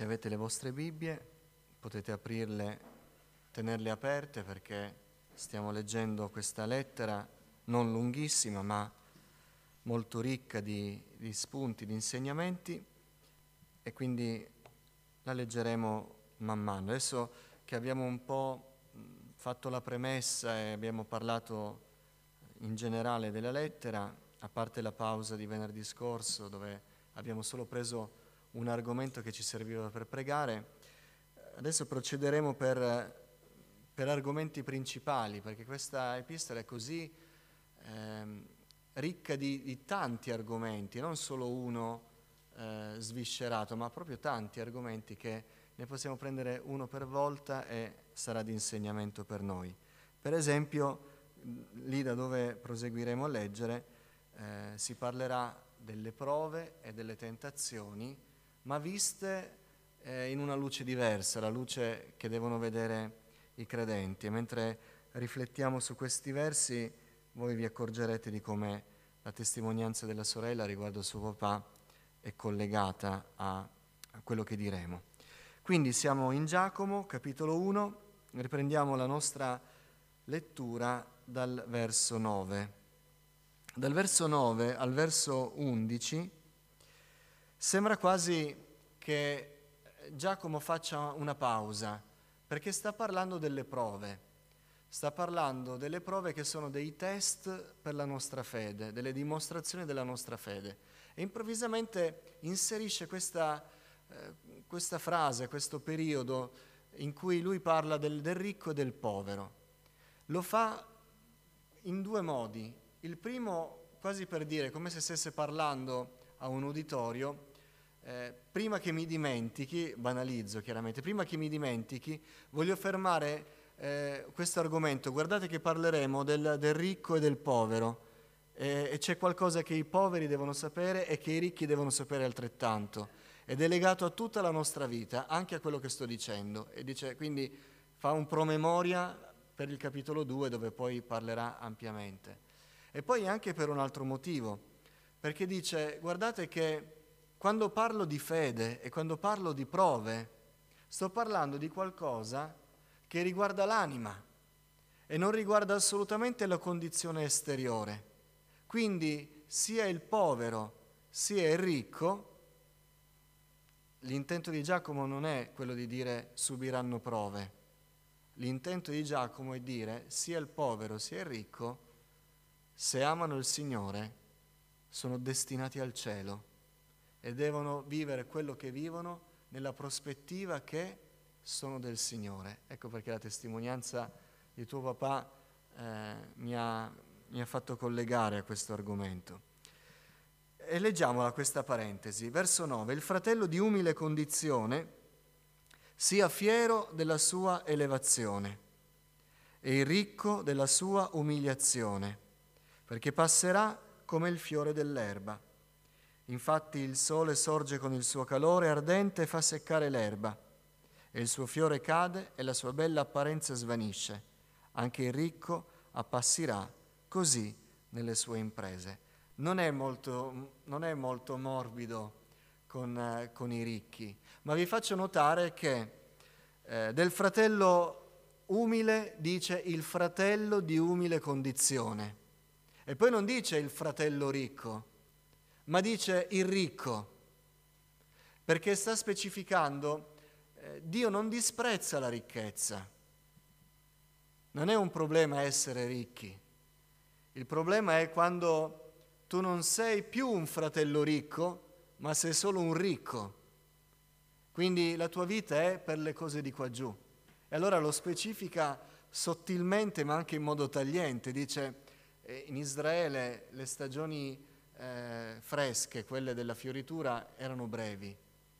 Se avete le vostre Bibbie potete aprirle, tenerle aperte perché stiamo leggendo questa lettera non lunghissima ma molto ricca di, di spunti, di insegnamenti e quindi la leggeremo man mano. Adesso che abbiamo un po' fatto la premessa e abbiamo parlato in generale della lettera, a parte la pausa di venerdì scorso dove abbiamo solo preso un argomento che ci serviva per pregare. Adesso procederemo per, per argomenti principali, perché questa epistola è così eh, ricca di, di, tanti argomenti, non solo uno eh, sviscerato, ma proprio tanti argomenti che ne possiamo prendere uno per volta e sarà di insegnamento per noi. Per esempio, lì da dove proseguiremo a leggere, eh, si parlerà delle prove e delle tentazioni ma viste eh, in una luce diversa, la luce che devono vedere i credenti. E mentre riflettiamo su questi versi, voi vi accorgerete di come la testimonianza della sorella riguardo suo papà è collegata a, a quello che diremo. Quindi siamo in Giacomo, capitolo 1, riprendiamo la nostra lettura dal verso 9. Dal verso 9 al verso 11 Sembra quasi che Giacomo faccia una pausa, perché sta parlando delle prove, sta parlando delle prove che sono dei test per la nostra fede, delle dimostrazioni della nostra fede. E improvvisamente inserisce questa, eh, questa frase, questo periodo in cui lui parla del, del ricco e del povero. Lo fa in due modi. Il primo quasi per dire, come se stesse parlando a un uditorio, eh, prima che mi dimentichi, banalizzo chiaramente, prima che mi dimentichi, voglio fermare eh, questo argomento. Guardate che parleremo del, del ricco e del povero. Eh, e c'è qualcosa che i poveri devono sapere e che i ricchi devono sapere altrettanto. Ed è legato a tutta la nostra vita, anche a quello che sto dicendo. E dice, quindi fa un promemoria per il capitolo 2 dove poi parlerà ampiamente. E poi anche per un altro motivo, perché dice, guardate che quando parlo di fede e quando parlo di prove, sto parlando di qualcosa che riguarda l'anima e non riguarda assolutamente la condizione esteriore. Quindi sia il povero sia il ricco, l'intento di Giacomo non è quello di dire subiranno prove. L'intento di Giacomo è dire sia il povero sia il ricco, se amano il Signore, sono destinati al cielo e devono vivere quello che vivono nella prospettiva che sono del Signore. Ecco perché la testimonianza di tuo papà eh, mi, ha, mi ha fatto collegare a questo argomento. E leggiamola questa parentesi. Verso 9. Il fratello di umile condizione sia fiero della sua elevazione e il ricco della sua umiliazione, perché passerà come il fiore dell'erba. Infatti il sole sorge con il suo calore ardente e fa seccare l'erba, e il suo fiore cade e la sua bella apparenza svanisce. Anche il ricco appassirà così nelle sue imprese. Non è molto, non è molto morbido con, eh, con, i ricchi, ma vi faccio notare che eh, del fratello umile dice il fratello di umile condizione. E poi non dice il fratello ricco, ma dice il ricco, perché sta specificando, eh, Dio non disprezza la ricchezza. Non è un problema essere ricchi. Il problema è quando tu non sei più un fratello ricco, ma sei solo un ricco. Quindi la tua vita è per le cose di qua giù. E allora lo specifica sottilmente, ma anche in modo tagliente. Dice, eh, in Israele le stagioni eh, fresche, quelle della fioritura, erano brevi,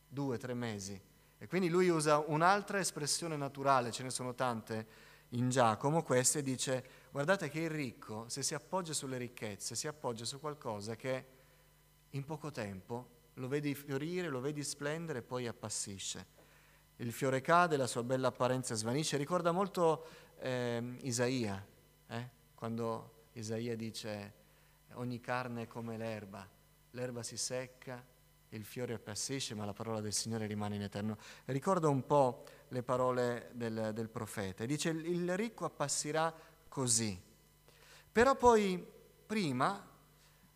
due, tre mesi. E quindi lui usa un'altra espressione naturale, ce ne sono tante in Giacomo, queste dice, guardate che il ricco, se si appoggia sulle ricchezze, si appoggia su qualcosa che in poco tempo lo vedi fiorire, lo vedi splendere e poi appassisce. Il fiore cade, la sua bella apparenza svanisce. Ricorda molto eh, Isaia, eh? quando Isaia dice ogni carne è come l'erba, l'erba si secca il fiore appassisce, ma la parola del Signore rimane in eterno. Ricordo un po' le parole del, del profeta. Dice, il ricco appassirà così. Però poi, prima,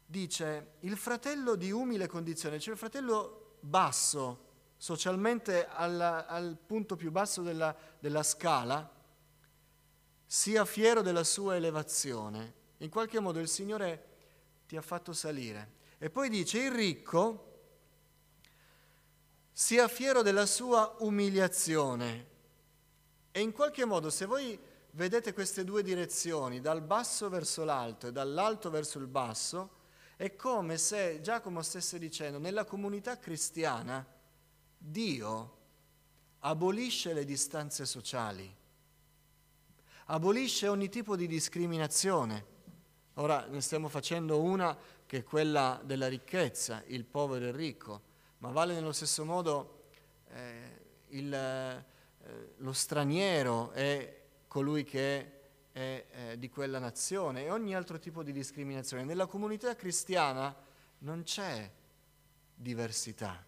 dice, il fratello di umile condizione, cioè il fratello basso, socialmente alla, al punto più basso della, della scala, sia fiero della sua elevazione. In qualche modo il Signore ti ha fatto salire. E poi dice, il ricco sia fiero della sua umiliazione. E in qualche modo, se voi vedete queste due direzioni, dal basso verso l'alto e dall'alto verso il basso, è come se Giacomo stesse dicendo, nella comunità cristiana Dio abolisce le distanze sociali, abolisce ogni tipo di discriminazione. Ora ne stiamo facendo una che è quella della ricchezza, il povero e il ricco ma vale nello stesso modo eh, il, eh, lo straniero è colui che è eh, di quella nazione e ogni altro tipo di discriminazione. Nella comunità cristiana non c'è diversità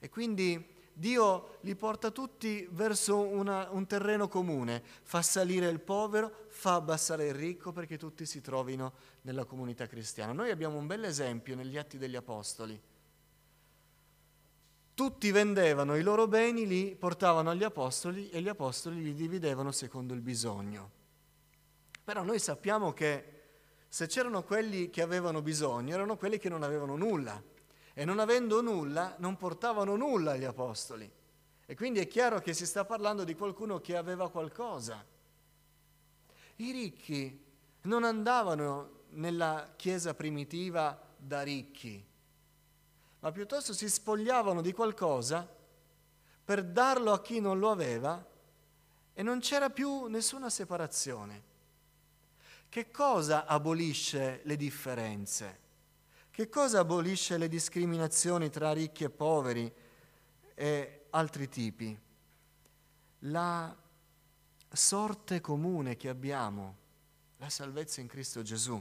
e quindi Dio li porta tutti verso una, un terreno comune, fa salire il povero, fa abbassare il ricco perché tutti si trovino nella comunità cristiana. Noi abbiamo un bel esempio negli Atti degli Apostoli tutti vendevano i loro beni, li portavano agli apostoli e gli apostoli li dividevano secondo il bisogno. Però noi sappiamo che se c'erano quelli che avevano bisogno, erano quelli che non avevano nulla e non avendo nulla non portavano nulla agli apostoli. E quindi è chiaro che si sta parlando di qualcuno che aveva qualcosa. I ricchi non andavano nella chiesa primitiva da ricchi, ma piuttosto si spogliavano di qualcosa per darlo a chi non lo aveva e non c'era più nessuna separazione. Che cosa abolisce le differenze? Che cosa abolisce le discriminazioni tra ricchi e poveri e altri tipi? La sorte comune che abbiamo, la salvezza in Cristo Gesù.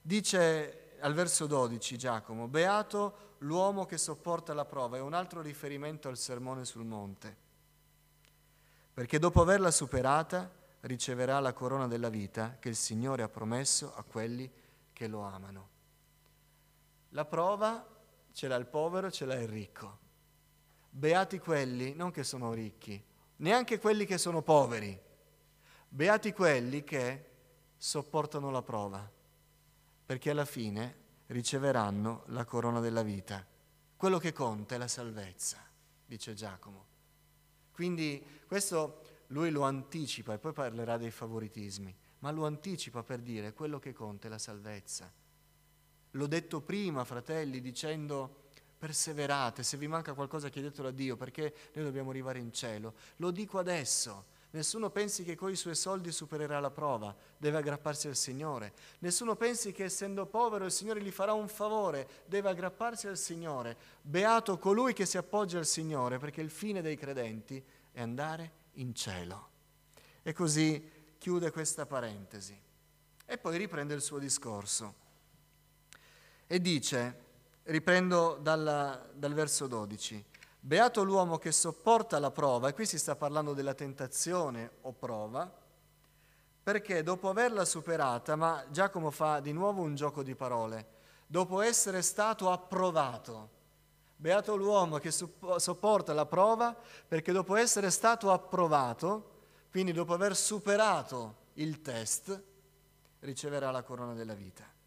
Dice al verso 12 Giacomo, beato l'uomo che sopporta la prova, è un altro riferimento al sermone sul monte, perché dopo averla superata riceverà la corona della vita che il Signore ha promesso a quelli che lo amano. La prova ce l'ha il povero, ce l'ha il ricco. Beati quelli, non che sono ricchi, neanche quelli che sono poveri. Beati quelli che sopportano la prova perché alla fine riceveranno la corona della vita. Quello che conta è la salvezza, dice Giacomo. Quindi questo lui lo anticipa e poi parlerà dei favoritismi, ma lo anticipa per dire quello che conta è la salvezza. L'ho detto prima, fratelli, dicendo perseverate, se vi manca qualcosa chiedetelo a Dio perché noi dobbiamo arrivare in cielo. Lo dico adesso, Nessuno pensi che con i suoi soldi supererà la prova, deve aggrapparsi al Signore. Nessuno pensi che essendo povero il Signore gli farà un favore, deve aggrapparsi al Signore. Beato colui che si appoggia al Signore, perché il fine dei credenti è andare in cielo. E così chiude questa parentesi. E poi riprende il suo discorso. E dice, riprendo dalla, dal verso 12, Beato l'uomo che sopporta la prova, e qui si sta parlando della tentazione o prova, perché dopo averla superata, ma Giacomo fa di nuovo un gioco di parole, dopo essere stato approvato, beato l'uomo che sopporta la prova, perché dopo essere stato approvato, quindi dopo aver superato il test, riceverà la corona della vita.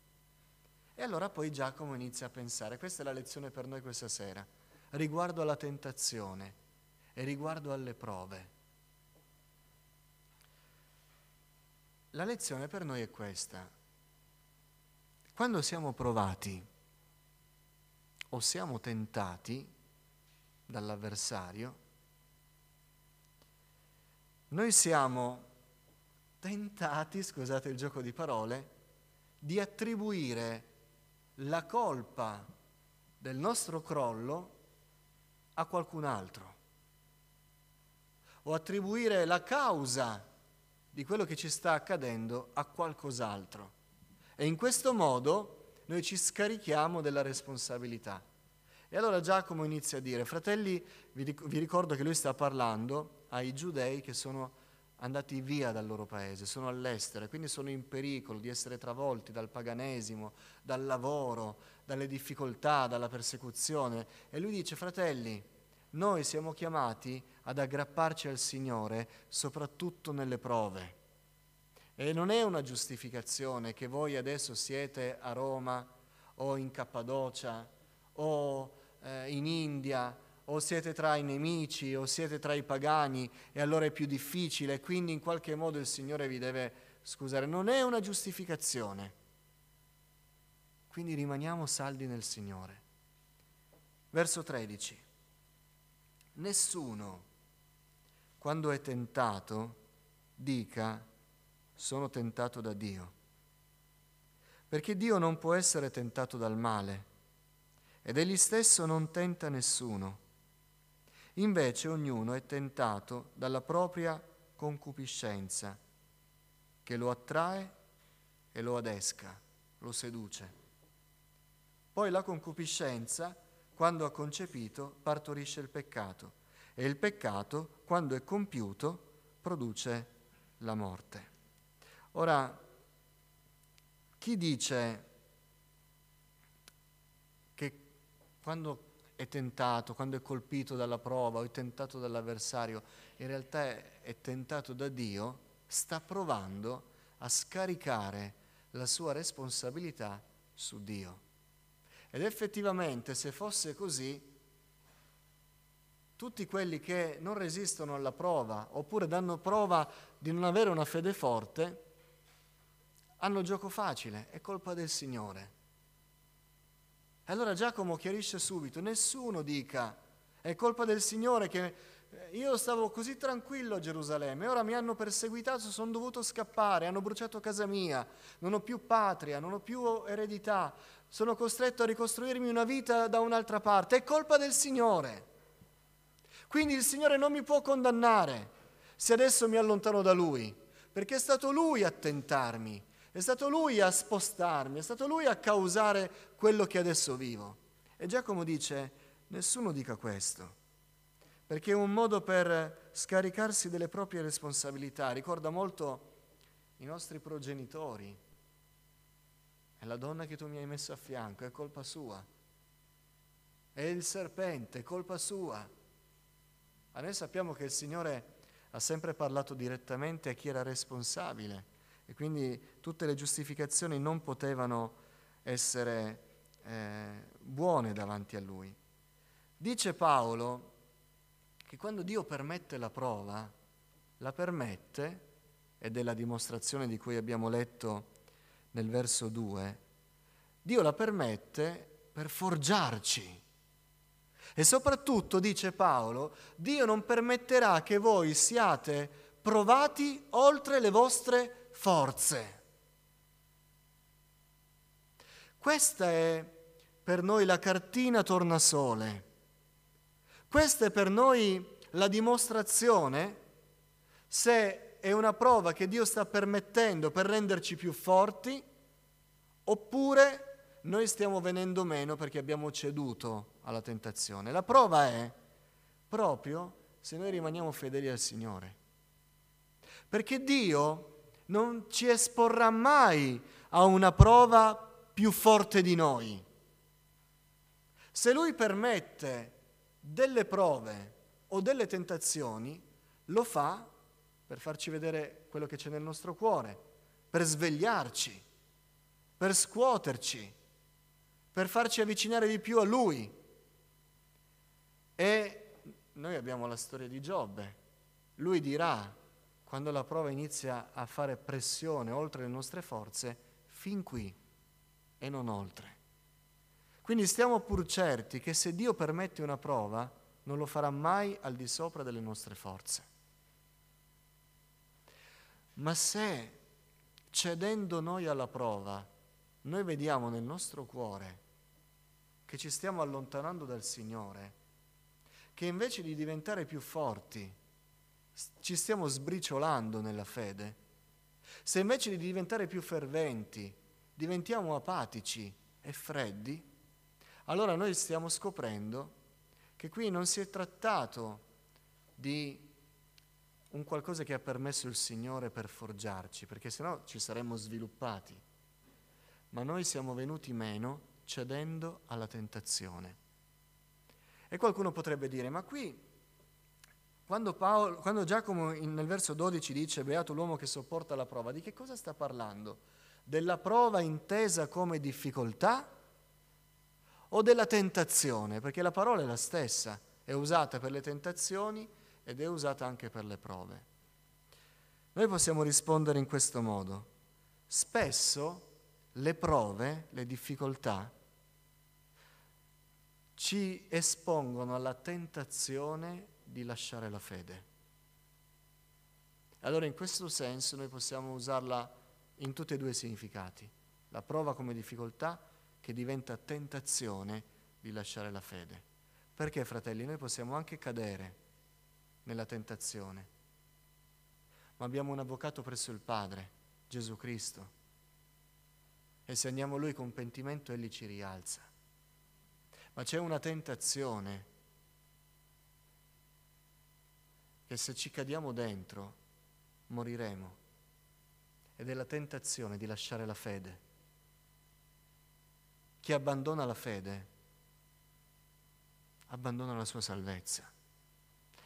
E allora poi Giacomo inizia a pensare, questa è la lezione per noi questa sera riguardo alla tentazione e riguardo alle prove. La lezione per noi è questa. Quando siamo provati o siamo tentati dall'avversario, noi siamo tentati, scusate il gioco di parole, di attribuire la colpa del nostro crollo a qualcun altro o attribuire la causa di quello che ci sta accadendo a qualcos'altro. E in questo modo noi ci scarichiamo della responsabilità. E allora Giacomo inizia a dire, fratelli, vi ricordo che lui sta parlando ai giudei che sono andati via dal loro paese, sono all'estero, quindi sono in pericolo di essere travolti dal paganesimo, dal lavoro, dalle difficoltà, dalla persecuzione. E lui dice, fratelli, noi siamo chiamati ad aggrapparci al Signore soprattutto nelle prove. E non è una giustificazione che voi adesso siete a Roma o in Cappadocia o eh, in India o siete tra i nemici o siete tra i pagani e allora è più difficile, quindi in qualche modo il Signore vi deve scusare. Non è una giustificazione. Quindi rimaniamo saldi nel Signore. Verso 13. Nessuno, quando è tentato, dica sono tentato da Dio. Perché Dio non può essere tentato dal male ed egli stesso non tenta nessuno. Invece ognuno è tentato dalla propria concupiscenza, che lo attrae e lo adesca, lo seduce. Poi la concupiscenza, quando ha concepito, partorisce il peccato e il peccato, quando è compiuto, produce la morte. Ora, chi dice che quando è tentato, quando è colpito dalla prova o è tentato dall'avversario, in realtà è tentato da Dio, sta provando a scaricare la sua responsabilità su Dio. Ed effettivamente, se fosse così, tutti quelli che non resistono alla prova oppure danno prova di non avere una fede forte, hanno gioco facile, è colpa del Signore. E allora Giacomo chiarisce subito, nessuno dica, è colpa del Signore che eh, io stavo così tranquillo a Gerusalemme, ora mi hanno perseguitato, sono dovuto scappare, hanno bruciato casa mia, non ho più patria, non ho più eredità, sono costretto a ricostruirmi una vita da un'altra parte, è colpa del Signore. Quindi il Signore non mi può condannare se adesso mi allontano da Lui, perché è stato Lui a tentarmi, è stato lui a spostarmi, è stato lui a causare quello che adesso vivo. E Giacomo dice, nessuno dica questo, perché è un modo per scaricarsi delle proprie responsabilità. Ricorda molto i nostri progenitori. È la donna che tu mi hai messo a fianco, è colpa sua. È il serpente, è colpa sua. Ma noi sappiamo che il Signore ha sempre parlato direttamente a chi era responsabile e quindi tutte le giustificazioni non potevano essere eh, buone davanti a lui. Dice Paolo che quando Dio permette la prova, la permette, ed è la dimostrazione di cui abbiamo letto nel verso 2, Dio la permette per forgiarci. E soprattutto, dice Paolo, Dio non permetterà che voi siate provati oltre le vostre forze. Questa è per noi la cartina tornasole. Questa è per noi la dimostrazione se è una prova che Dio sta permettendo per renderci più forti oppure noi stiamo venendo meno perché abbiamo ceduto alla tentazione. La prova è proprio se noi rimaniamo fedeli al Signore. Perché Dio non ci esporrà mai a una prova più forte di noi. Se lui permette delle prove o delle tentazioni, lo fa per farci vedere quello che c'è nel nostro cuore, per svegliarci, per scuoterci, per farci avvicinare di più a lui. E noi abbiamo la storia di Giobbe. Lui dirà, quando la prova inizia a fare pressione oltre le nostre forze, fin qui e non oltre. Quindi stiamo pur certi che se Dio permette una prova, non lo farà mai al di sopra delle nostre forze. Ma se cedendo noi alla prova, noi vediamo nel nostro cuore che ci stiamo allontanando dal Signore, che invece di diventare più forti, ci stiamo sbriciolando nella fede, se invece di diventare più ferventi diventiamo apatici e freddi, allora noi stiamo scoprendo che qui non si è trattato di un qualcosa che ha permesso il Signore per forgiarci, perché sennò ci saremmo sviluppati, ma noi siamo venuti meno cedendo alla tentazione. E qualcuno potrebbe dire, ma qui, quando, Paolo, quando Giacomo nel verso 12 dice, beato l'uomo che sopporta la prova, di che cosa sta parlando? Della prova intesa come difficoltà o della tentazione? Perché la parola è la stessa, è usata per le tentazioni ed è usata anche per le prove. Noi possiamo rispondere in questo modo. Spesso le prove, le difficoltà, ci espongono alla tentazione di lasciare la fede. Allora in questo senso noi possiamo usarla in tutti e due i significati. La prova come difficoltà che diventa tentazione di lasciare la fede. Perché fratelli, noi possiamo anche cadere nella tentazione, ma abbiamo un avvocato presso il Padre, Gesù Cristo, e se andiamo a Lui con pentimento, Egli ci rialza. Ma c'è una tentazione che se ci cadiamo dentro moriremo ed è la tentazione di lasciare la fede. Chi abbandona la fede abbandona la sua salvezza.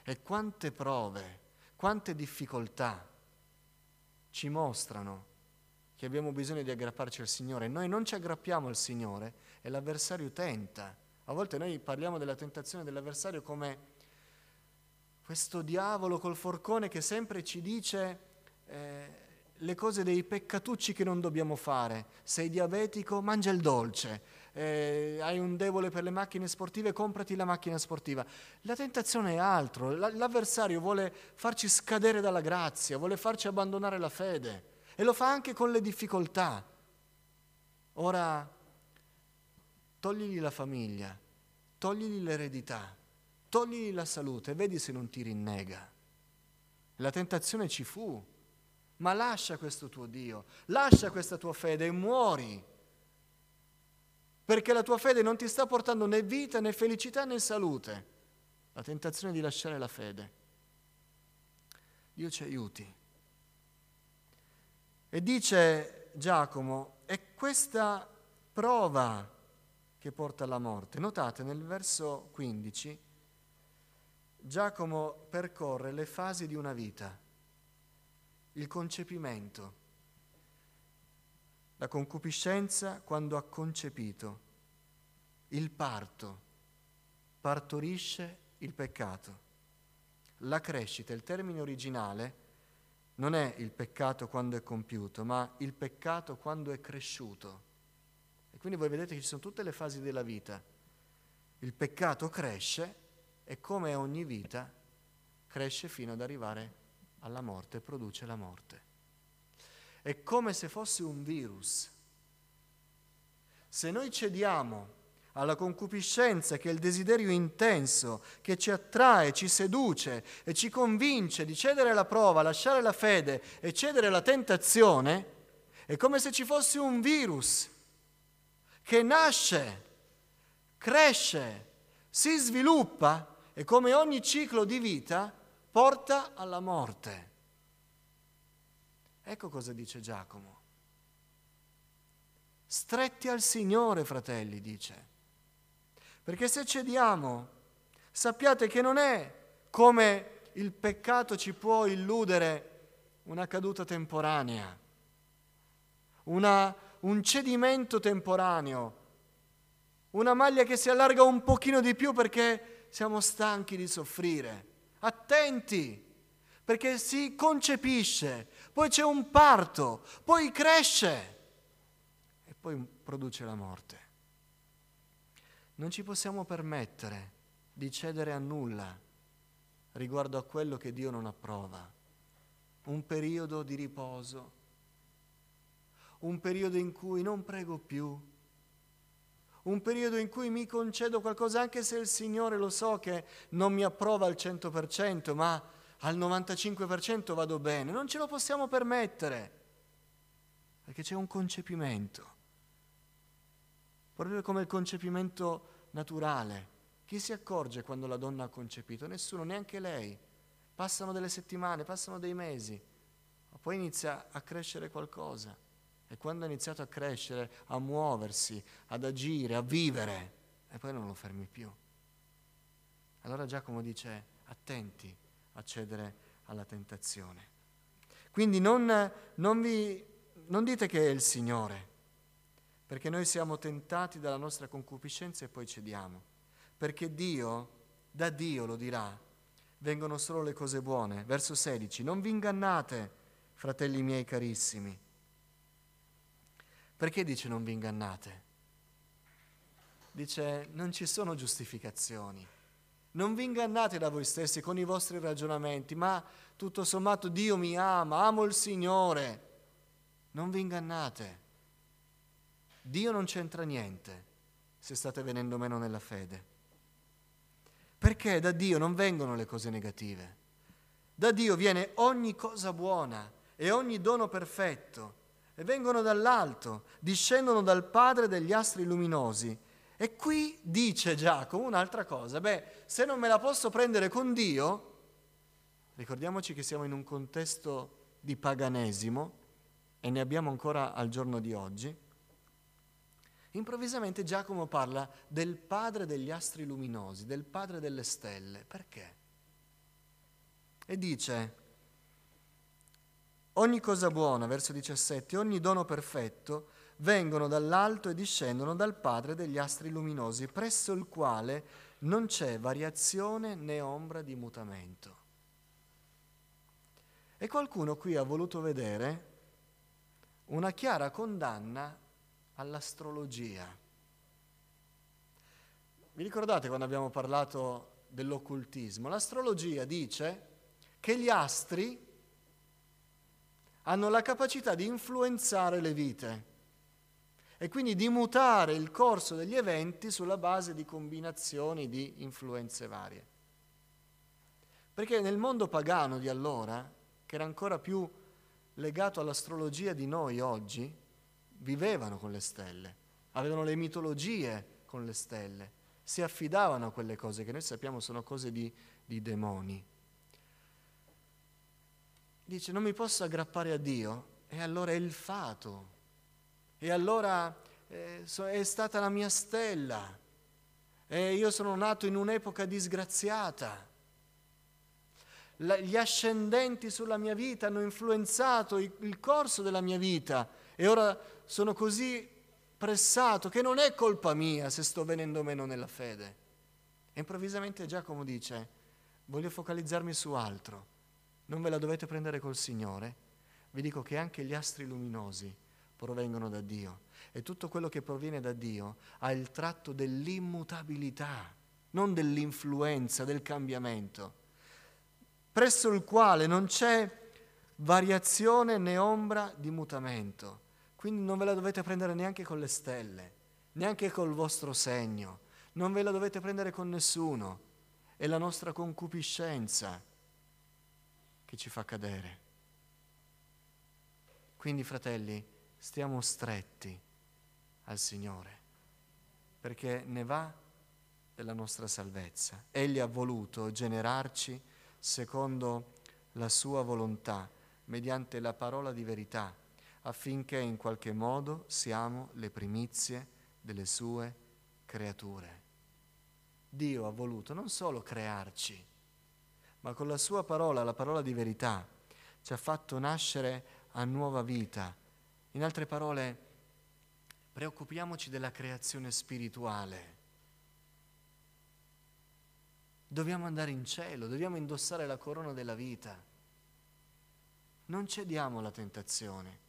E quante prove, quante difficoltà ci mostrano che abbiamo bisogno di aggrapparci al Signore. Noi non ci aggrappiamo al Signore e l'avversario tenta. A volte noi parliamo della tentazione dell'avversario come questo diavolo col forcone che sempre ci dice eh, le cose dei peccatucci che non dobbiamo fare. Sei diabetico, mangia il dolce. Eh, hai un debole per le macchine sportive, comprati la macchina sportiva. La tentazione è altro. L'avversario vuole farci scadere dalla grazia, vuole farci abbandonare la fede e lo fa anche con le difficoltà. Ora, togligli la famiglia, togligli l'eredità, togligli la salute, vedi se non ti rinnega. La tentazione ci fu, ma lascia questo tuo Dio, lascia questa tua fede e muori, perché la tua fede non ti sta portando né vita, né felicità, né salute. La tentazione di lasciare la fede. Dio ci aiuti. E dice Giacomo, è questa prova che porta alla morte. Notate nel verso 15, Giacomo percorre le fasi di una vita, il concepimento, la concupiscenza quando ha concepito, il parto, partorisce il peccato, la crescita, il termine originale non è il peccato quando è compiuto, ma il peccato quando è cresciuto. E quindi voi vedete che ci sono tutte le fasi della vita. Il peccato cresce e come ogni vita cresce fino ad arrivare alla morte, produce la morte. È come se fosse un virus. Se noi cediamo alla concupiscenza che è il desiderio intenso che ci attrae, ci seduce e ci convince di cedere alla prova, lasciare la fede e cedere alla tentazione, è come se ci fosse un virus che nasce, cresce, si sviluppa e come ogni ciclo di vita porta alla morte. Ecco cosa dice Giacomo. Stretti al Signore, fratelli, dice. Perché se cediamo, sappiate che non è come il peccato ci può illudere una caduta temporanea, una, un cedimento temporaneo, una maglia che si allarga un pochino di più perché siamo stanchi di soffrire. Attenti, perché si concepisce, poi c'è un parto, poi cresce e poi produce la morte. Non ci possiamo permettere di cedere a nulla riguardo a quello che Dio non approva. Un periodo di riposo, un periodo in cui non prego più, un periodo in cui mi concedo qualcosa anche se il Signore lo so che non mi approva al 100%, ma al 95% vado bene. Non ce lo possiamo permettere, perché c'è un concepimento. proprio come il concepimento naturale. Chi si accorge quando la donna ha concepito? Nessuno, neanche lei. Passano delle settimane, passano dei mesi, ma poi inizia a crescere qualcosa. E quando ha iniziato a crescere, a muoversi, ad agire, a vivere, e poi non lo fermi più. Allora Giacomo dice, attenti a cedere alla tentazione. Quindi non, non, vi, non dite che è il Signore, perché noi siamo tentati dalla nostra concupiscenza e poi cediamo, perché Dio, da Dio lo dirà, vengono solo le cose buone. Verso 16, non vi ingannate, fratelli miei carissimi. Perché dice non vi ingannate? Dice non ci sono giustificazioni. Non vi ingannate da voi stessi con i vostri ragionamenti, ma tutto sommato Dio mi ama, amo il Signore. Non vi ingannate. Dio non c'entra niente se state venendo meno nella fede. Perché da Dio non vengono le cose negative. Da Dio viene ogni cosa buona e ogni dono perfetto e vengono dall'alto, discendono dal Padre degli astri luminosi e qui dice Giacomo un'altra cosa, beh, se non me la posso prendere con Dio, ricordiamoci che siamo in un contesto di paganesimo e ne abbiamo ancora al giorno di oggi, improvvisamente Giacomo parla del padre degli astri luminosi, del padre delle stelle. Perché? E dice, ogni cosa buona, verso 17, ogni dono perfetto vengono dall'alto e discendono dal Padre degli astri luminosi, presso il quale non c'è variazione né ombra di mutamento. E qualcuno qui ha voluto vedere una chiara condanna all'astrologia. Vi ricordate quando abbiamo parlato dell'occultismo? L'astrologia dice che gli astri hanno la capacità di influenzare le vite e quindi di mutare il corso degli eventi sulla base di combinazioni di influenze varie. Perché nel mondo pagano di allora, che era ancora più legato all'astrologia di noi oggi, vivevano con le stelle, avevano le mitologie con le stelle, si affidavano a quelle cose che noi sappiamo sono cose di, di demoni. Dice, non mi posso aggrappare a Dio, e allora è il fato e allora eh, è stata la mia stella. E io sono nato in un'epoca disgraziata. La, gli ascendenti sulla mia vita hanno influenzato il, il corso della mia vita e ora sono così pressato che non è colpa mia se sto venendo meno nella fede. E improvvisamente Giacomo dice, voglio focalizzarmi su altro, non ve la dovete prendere col Signore, vi dico che anche gli astri luminosi provengono da Dio e tutto quello che proviene da Dio ha il tratto dell'immutabilità, non dell'influenza, del cambiamento, presso il quale non c'è variazione né ombra di mutamento. Quindi non ve la dovete prendere neanche con le stelle, neanche col vostro segno, non ve la dovete prendere con nessuno. È la nostra concupiscenza che ci fa cadere. Quindi, fratelli, stiamo stretti al Signore, perché ne va della nostra salvezza. Egli ha voluto generarci secondo la sua volontà, mediante la parola di verità, affinché in qualche modo siamo le primizie delle sue creature. Dio ha voluto non solo crearci, ma con la sua parola, la parola di verità, ci ha fatto nascere a nuova vita in altre parole, preoccupiamoci della creazione spirituale. Dobbiamo andare in cielo, dobbiamo indossare la corona della vita. Non cediamo alla tentazione,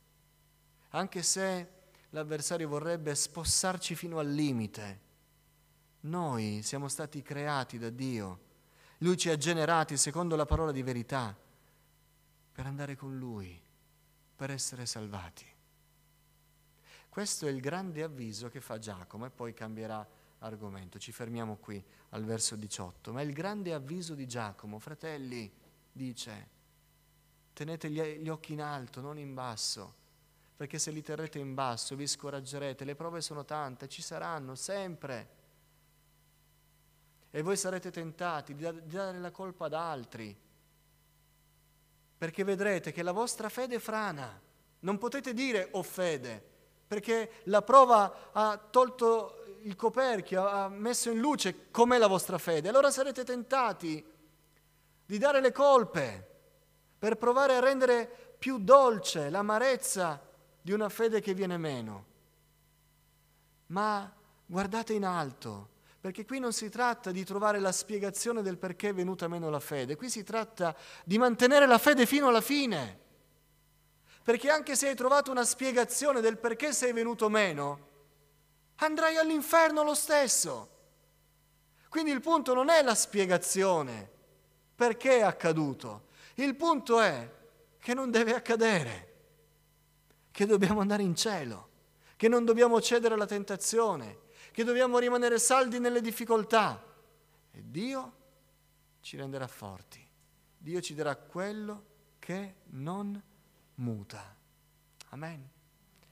anche se l'avversario vorrebbe spossarci fino al limite. Noi siamo stati creati da Dio, Lui ci ha generati secondo la parola di verità per andare con Lui, per essere salvati. Questo è il grande avviso che fa Giacomo e poi cambierà argomento. Ci fermiamo qui al verso 18. Ma il grande avviso di Giacomo, fratelli, dice, tenete gli occhi in alto, non in basso. perché se li terrete in basso vi scoraggerete, le prove sono tante, ci saranno sempre. E voi sarete tentati di dare la colpa ad altri, perché vedrete che la vostra fede frana. Non potete dire ho fede, perché la prova ha tolto il coperchio, ha messo in luce com'è la vostra fede. Allora sarete tentati di dare le colpe per provare a rendere più dolce l'amarezza di una fede che viene meno. Ma guardate in alto, perché qui non si tratta di trovare la spiegazione del perché è venuta meno la fede, qui si tratta di mantenere la fede fino alla fine. Perché anche se hai trovato una spiegazione del perché sei venuto meno, andrai all'inferno lo stesso. Quindi il punto non è la spiegazione, perché è accaduto. Il punto è che non deve accadere che dobbiamo andare in cielo, che non dobbiamo cedere alla tentazione, che dobbiamo rimanere saldi nelle difficoltà. E Dio ci renderà forti. Dio ci darà quello che non muta. Amen.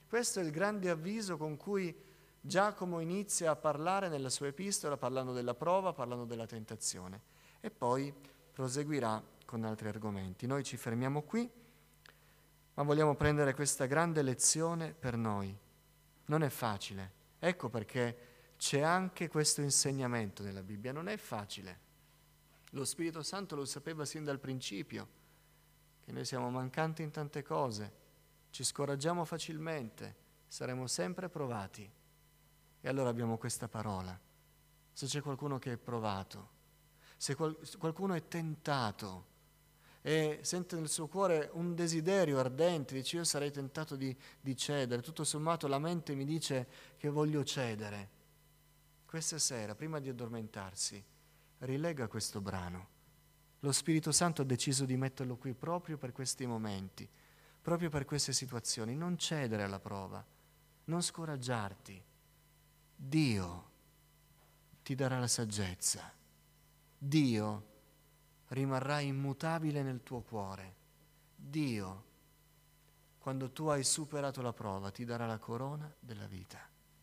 Questo è il grande avviso con cui Giacomo inizia a parlare nella sua epistola, parlando della prova, parlando della tentazione. E poi proseguirà con altri argomenti. Noi ci fermiamo qui ma vogliamo prendere questa grande lezione per noi. Non è facile. Ecco perché c'è anche questo insegnamento nella Bibbia. Non è facile. Lo Spirito Santo lo sapeva sin dal principio, che noi siamo mancanti in tante cose, ci scoraggiamo facilmente, saremo sempre provati. E allora abbiamo questa parola. Se c'è qualcuno che è provato, se qualcuno è tentato, e sente nel suo cuore un desiderio ardente, dice io sarei tentato di, di cedere, tutto sommato la mente mi dice che voglio cedere. Questa sera, prima di addormentarsi, rilega questo brano. Lo Spirito Santo ha deciso di metterlo qui proprio per questi momenti, proprio per queste situazioni. Non cedere alla prova, non scoraggiarti. Dio ti darà la saggezza. Dio rimarrà immutabile nel tuo cuore. Dio, quando tu hai superato la prova, ti darà la corona della vita.